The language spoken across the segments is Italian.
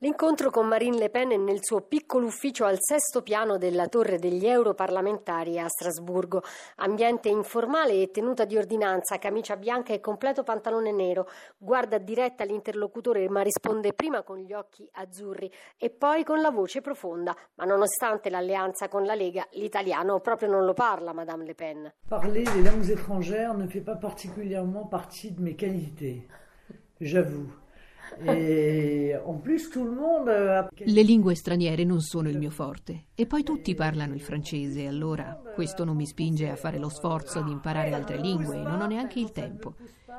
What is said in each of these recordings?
L'incontro con Marine Le Pen nel suo piccolo ufficio al sesto piano della Torre degli Europarlamentari a Strasburgo. Ambiente informale e tenuta di ordinanza, camicia bianca e completo pantalone nero. Guarda diretta l'interlocutore ma risponde prima con gli occhi azzurri e poi con la voce profonda. Ma nonostante l'alleanza con la Lega, l'italiano proprio non lo parla, Madame Le Pen. Parler les langues étrangères ne fait pas particulièrement partie de mes qualités, j'avoue. Euh, Le lingue straniere non sono il mio forte e poi tutti parlano il francese, allora questo non mi spinge a fare lo sforzo di imparare altre lingue, non ho neanche il tempo.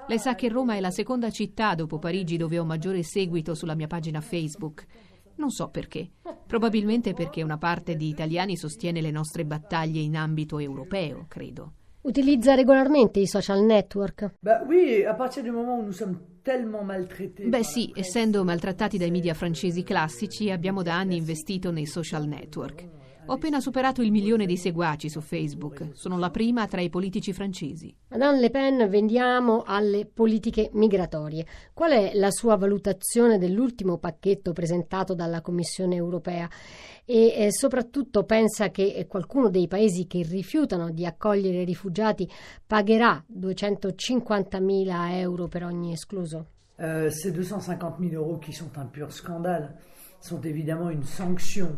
Lei sa che Roma è la seconda città dopo Parigi dove ho maggiore seguito sulla mia pagina Facebook. Non so perché. Probabilmente perché una parte di italiani sostiene le nostre battaglie in ambito europeo, credo. Utilizza regolarmente i social network? Beh, oui, a partir du moment où nous sommes Beh sì, essendo maltrattati dai media francesi classici, abbiamo da anni investito nei social network. Ho appena superato il milione di seguaci su Facebook. Sono la prima tra i politici francesi. Madame Le Pen, vendiamo alle politiche migratorie. Qual è la sua valutazione dell'ultimo pacchetto presentato dalla Commissione europea? E eh, soprattutto pensa che qualcuno dei paesi che rifiutano di accogliere rifugiati pagherà 250.000 euro per ogni escluso? Uh, ces 250.000 euro qui sont un pur scandale sont évidemment une sanction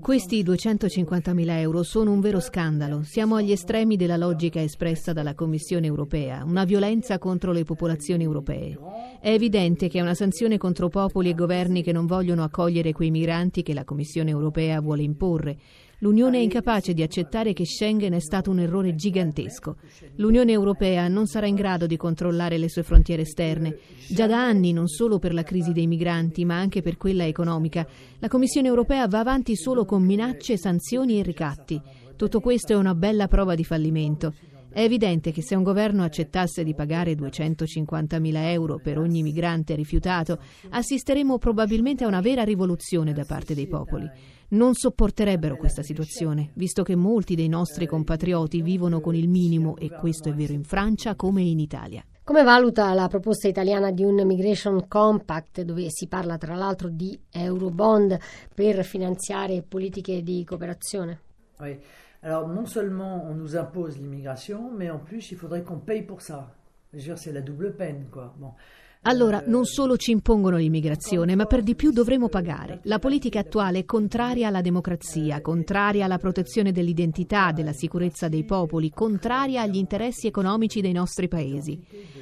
questi 250.000 euro sono un vero scandalo. Siamo agli estremi della logica espressa dalla Commissione europea, una violenza contro le popolazioni europee. È evidente che è una sanzione contro popoli e governi che non vogliono accogliere quei migranti che la Commissione europea vuole imporre. L'Unione è incapace di accettare che Schengen è stato un errore gigantesco. L'Unione Europea non sarà in grado di controllare le sue frontiere esterne. Già da anni, non solo per la crisi dei migranti, ma anche per quella economica, la Commissione Europea va avanti solo con minacce, sanzioni e ricatti. Tutto questo è una bella prova di fallimento. È evidente che se un governo accettasse di pagare 250.000 euro per ogni migrante rifiutato, assisteremmo probabilmente a una vera rivoluzione da parte dei popoli. Non sopporterebbero questa situazione, visto che molti dei nostri compatrioti vivono con il minimo e questo è vero in Francia come in Italia. Come valuta la proposta italiana di un Migration Compact, dove si parla tra l'altro di Eurobond per finanziare politiche di cooperazione? Alors non seulement on nous impose l'immigration, mais en plus il faudrait qu'on paye pour ça. Je veux dire, c'est la double peine, quoi. Bon. Allora, non solo ci impongono l'immigrazione, ma per di più dovremo pagare. La politica attuale è contraria alla democrazia, contraria alla protezione dell'identità, della sicurezza dei popoli, contraria agli interessi economici dei nostri paesi.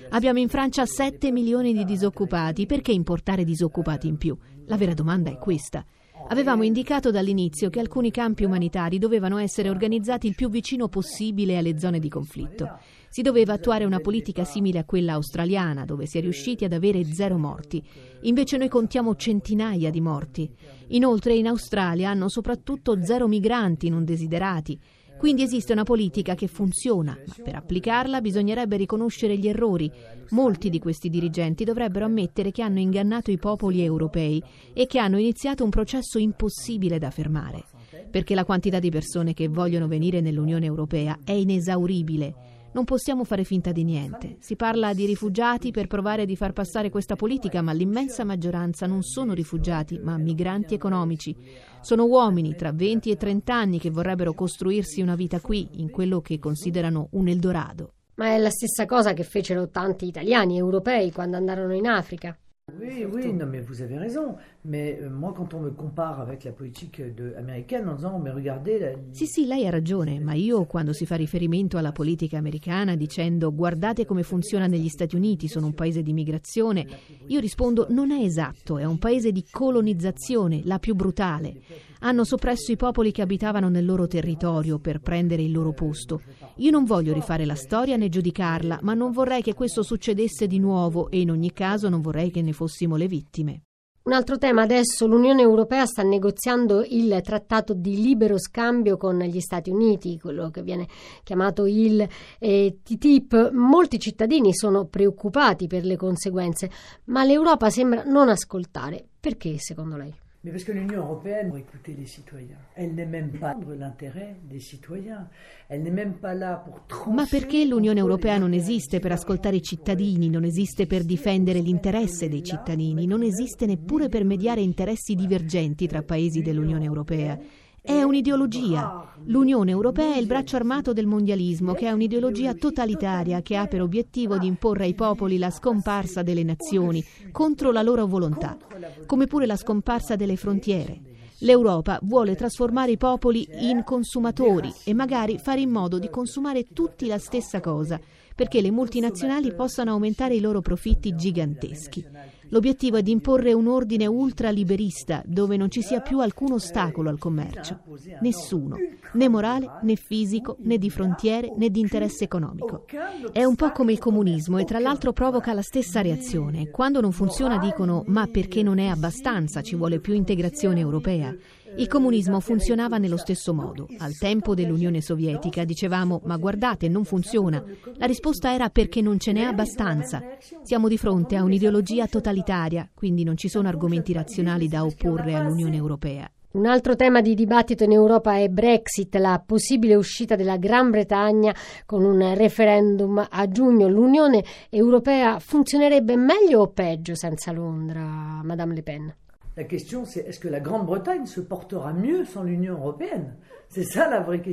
Abbiamo in Francia 7 milioni di disoccupati, perché importare disoccupati in più? La vera domanda è questa. Avevamo indicato dall'inizio che alcuni campi umanitari dovevano essere organizzati il più vicino possibile alle zone di conflitto. Si doveva attuare una politica simile a quella australiana, dove si è riusciti ad avere zero morti. Invece noi contiamo centinaia di morti. Inoltre in Australia hanno soprattutto zero migranti non desiderati. Quindi esiste una politica che funziona, ma per applicarla bisognerebbe riconoscere gli errori. Molti di questi dirigenti dovrebbero ammettere che hanno ingannato i popoli europei e che hanno iniziato un processo impossibile da fermare, perché la quantità di persone che vogliono venire nell'Unione Europea è inesauribile non possiamo fare finta di niente. Si parla di rifugiati per provare di far passare questa politica, ma l'immensa maggioranza non sono rifugiati, ma migranti economici. Sono uomini tra 20 e 30 anni che vorrebbero costruirsi una vita qui, in quello che considerano un Eldorado. Ma è la stessa cosa che fecero tanti italiani europei quando andarono in Africa. Oui, oui, non, mais vous avez raison. Mais euh, moi, quand on me compare avec la politique de, américaine, en disant, mais regardez... La... Sì, sì, lei ha ragione, ma io quando si fa riferimento alla politica americana dicendo guardate come funziona negli Stati Uniti, sono un paese di migrazione, io rispondo non è esatto, è un paese di colonizzazione, la più brutale. Hanno soppresso i popoli che abitavano nel loro territorio per prendere il loro posto. Io non voglio rifare la storia né giudicarla, ma non vorrei che questo succedesse di nuovo e in ogni caso non vorrei che ne fossimo le vittime. Un altro tema adesso, l'Unione Europea sta negoziando il trattato di libero scambio con gli Stati Uniti, quello che viene chiamato il eh, TTIP. Molti cittadini sono preoccupati per le conseguenze, ma l'Europa sembra non ascoltare. Perché secondo lei? Mais parce que l'Union européenne, pour écouter les citoyens, elle n'est même pas l'intérêt des citoyens, elle n'est même pas là pour Ma perché l'Unione Europea non esiste per ascoltare i cittadini, non esiste per difendere l'interesse dei cittadini, non esiste neppure per mediare interessi divergenti tra paesi dell'Unione Europea. È un'ideologia. L'Unione Europea è il braccio armato del mondialismo, che è un'ideologia totalitaria che ha per obiettivo di imporre ai popoli la scomparsa delle nazioni contro la loro volontà, come pure la scomparsa delle frontiere. L'Europa vuole trasformare i popoli in consumatori e magari fare in modo di consumare tutti la stessa cosa, perché le multinazionali possano aumentare i loro profitti giganteschi. L'obiettivo è di imporre un ordine ultraliberista dove non ci sia più alcun ostacolo al commercio. Nessuno, né morale, né fisico, né di frontiere, né di interesse economico. È un po' come il comunismo e tra l'altro provoca la stessa reazione. Quando non funziona dicono ma perché non è abbastanza, ci vuole più integrazione europea. Il comunismo funzionava nello stesso modo. Al tempo dell'Unione Sovietica dicevamo ma guardate non funziona. La risposta era perché non ce n'è abbastanza. Siamo di fronte a un'ideologia totalitaria, quindi non ci sono argomenti razionali da opporre all'Unione Europea. Un altro tema di dibattito in Europa è Brexit, la possibile uscita della Gran Bretagna con un referendum a giugno. L'Unione Europea funzionerebbe meglio o peggio senza Londra, Madame Le Pen? La question c'est est-ce que la Grande-Bretagne se portera mieux sans l'Union européenne?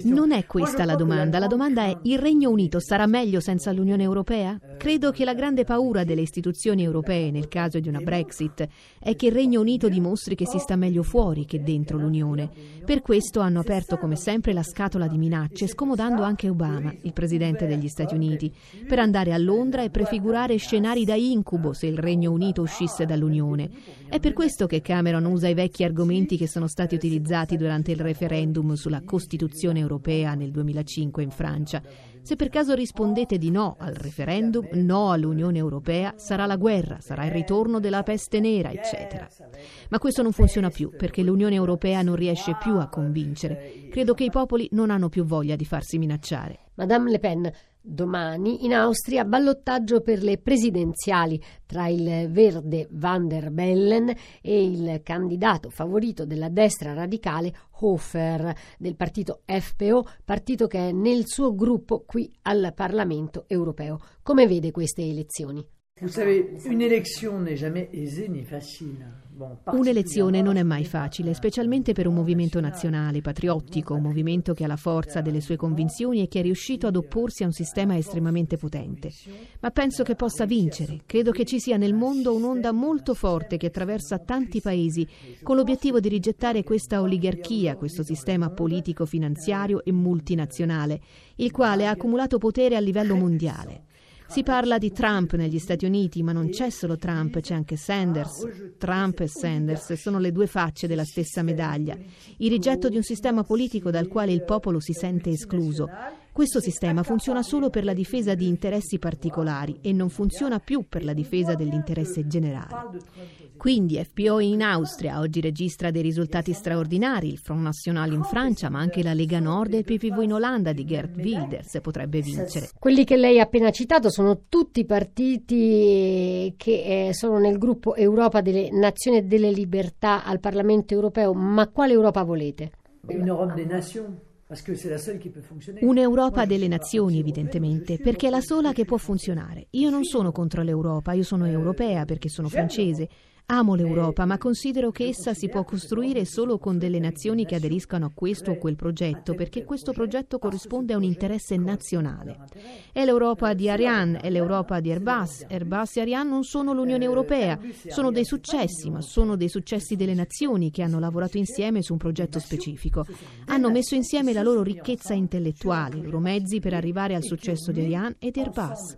Non è questa la domanda, la domanda è il Regno Unito starà meglio senza l'Unione Europea? Credo che la grande paura delle istituzioni europee nel caso di una Brexit è che il Regno Unito dimostri che si sta meglio fuori che dentro l'Unione. Per questo hanno aperto come sempre la scatola di minacce, scomodando anche Obama, il presidente degli Stati Uniti, per andare a Londra e prefigurare scenari da incubo se il Regno Unito uscisse dall'Unione. È per questo che Cameron usa i vecchi argomenti che sono stati utilizzati durante il referendum sulla Costituzione europea nel 2005 in Francia. Se per caso rispondete di no al referendum, no all'Unione Europea, sarà la guerra, sarà il ritorno della peste nera, eccetera. Ma questo non funziona più perché l'Unione Europea non riesce più a convincere. Credo che i popoli non hanno più voglia di farsi minacciare. Madame Le Pen, Domani in Austria ballottaggio per le presidenziali tra il verde Van der Bellen e il candidato favorito della destra radicale Hofer del partito FPO, partito che è nel suo gruppo qui al Parlamento europeo. Come vede queste elezioni? Vous savez, une élection n'est jamais aisée ni facile. Un'elezione non è mai facile, specialmente per un movimento nazionale, patriottico, un movimento che ha la forza delle sue convinzioni e che è riuscito ad opporsi a un sistema estremamente potente. Ma penso che possa vincere. Credo che ci sia nel mondo un'onda molto forte che attraversa tanti paesi con l'obiettivo di rigettare questa oligarchia, questo sistema politico-finanziario e multinazionale, il quale ha accumulato potere a livello mondiale. Si parla di Trump negli Stati Uniti, ma non c'è solo Trump, c'è anche Sanders. Trump e Sanders sono le due facce della stessa medaglia. Il rigetto di un sistema politico dal quale il popolo si sente escluso questo sistema funziona solo per la difesa di interessi particolari e non funziona più per la difesa dell'interesse generale. Quindi FPO in Austria oggi registra dei risultati straordinari, il Front National in Francia, ma anche la Lega Nord e il PPV in Olanda di Gert Wilders potrebbe vincere. Quelli che lei ha appena citato sono tutti partiti che eh, sono nel gruppo Europa delle Nazioni e delle Libertà al Parlamento europeo, ma quale Europa volete? Un'Europa delle Nazioni. Un'Europa delle nazioni, evidentemente, perché è la sola che può funzionare. Io non sono contro l'Europa, io sono europea perché sono francese. Amo l'Europa, ma considero che essa si può costruire solo con delle nazioni che aderiscano a questo o quel progetto, perché questo progetto corrisponde a un interesse nazionale. È l'Europa di Ariane, è l'Europa di Airbus. Airbus e Ariane non sono l'Unione Europea, sono dei successi, ma sono dei successi delle nazioni che hanno lavorato insieme su un progetto specifico. Hanno messo insieme la loro ricchezza intellettuale, i loro mezzi per arrivare al successo di Ariane e di Airbus.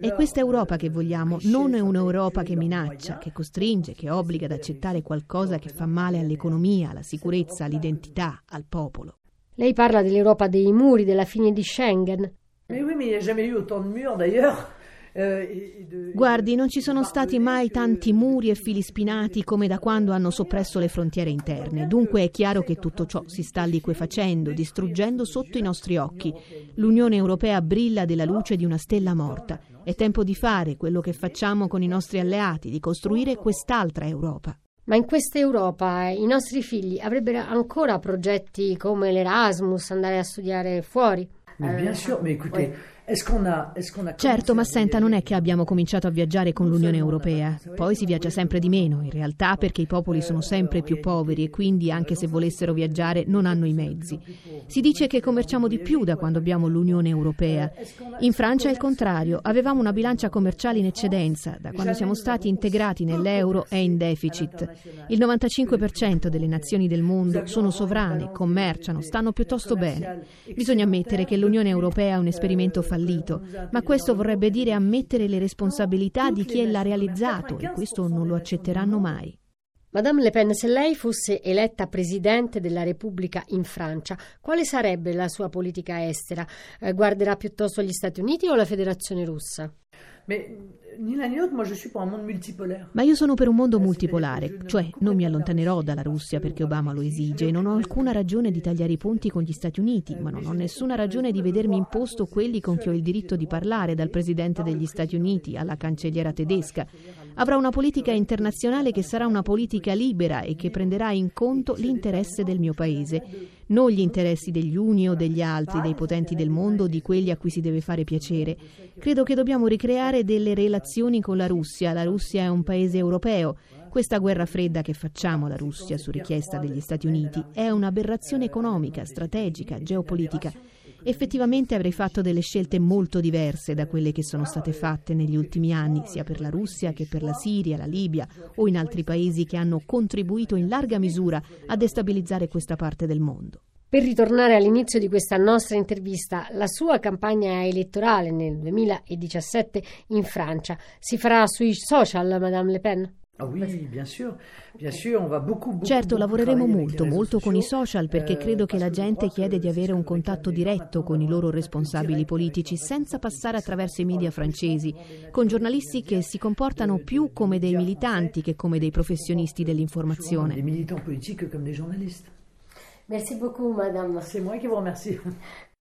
È questa Europa che vogliamo, non è un'Europa che minaccia, che costringe, che obbliga ad accettare qualcosa che fa male all'economia, alla sicurezza, all'identità, al popolo. Lei parla dell'Europa dei muri, della fine di Schengen. Mais oui, mais il n'y a jamais eu autant de murs d'ailleurs. Eh, Guardi, non ci sono stati mai tanti muri e fili spinati come da quando hanno soppresso le frontiere interne. Dunque è chiaro che tutto ciò si sta liquefacendo, distruggendo sotto i nostri occhi. L'Unione Europea brilla della luce di una stella morta. È tempo di fare quello che facciamo con i nostri alleati, di costruire quest'altra Europa. Ma in questa Europa i nostri figli avrebbero ancora progetti come l'Erasmus, andare a studiare fuori? Mais bien sûr, mais écoutez, Certo, ma senta, non è che abbiamo cominciato a viaggiare con l'Unione Europea. Poi si viaggia sempre di meno, in realtà perché i popoli sono sempre più poveri e quindi anche se volessero viaggiare non hanno i mezzi. Si dice che commerciamo di più da quando abbiamo l'Unione Europea. In Francia è il contrario, avevamo una bilancia commerciale in eccedenza, da quando siamo stati integrati nell'euro è in deficit. Il 95% delle nazioni del mondo sono sovrane, commerciano, stanno piuttosto bene. Bisogna ammettere che l'Unione Europea è un esperimento fallito fallito, ma questo vorrebbe dire ammettere le responsabilità di chi l'ha realizzato e questo non lo accetteranno mai. Madame Le Pen, se lei fosse eletta Presidente della Repubblica in Francia, quale sarebbe la sua politica estera? Eh, guarderà piuttosto gli Stati Uniti o la Federazione russa? Ma io sono per un mondo multipolare, cioè non mi allontanerò dalla Russia perché Obama lo esige e non ho alcuna ragione di tagliare i ponti con gli Stati Uniti, ma non ho nessuna ragione di vedermi imposto quelli con chi ho il diritto di parlare, dal Presidente degli Stati Uniti alla cancelliera tedesca. Avrà una politica internazionale che sarà una politica libera e che prenderà in conto l'interesse del mio paese, non gli interessi degli uni o degli altri, dei potenti del mondo o di quelli a cui si deve fare piacere. Credo che dobbiamo ricreare delle relazioni con la Russia. La Russia è un paese europeo. Questa guerra fredda che facciamo alla Russia su richiesta degli Stati Uniti è un'aberrazione economica, strategica, geopolitica effettivamente avrei fatto delle scelte molto diverse da quelle che sono state fatte negli ultimi anni, sia per la Russia che per la Siria, la Libia o in altri paesi che hanno contribuito in larga misura a destabilizzare questa parte del mondo. Per ritornare all'inizio di questa nostra intervista, la sua campagna elettorale nel 2017 in Francia si farà sui social, Madame Le Pen? Ah certo, lavoreremo molto, molto con i social perché euh, credo che la gente chiede di avere un contatto diretto con i loro responsabili politici senza passare attraverso i media francesi, con giornalisti che si comportano più come dei militanti che come dei professionisti dell'informazione. Des militants politiques comme des journalistes. Merci beaucoup, madame. C'est moi qui vous remercie.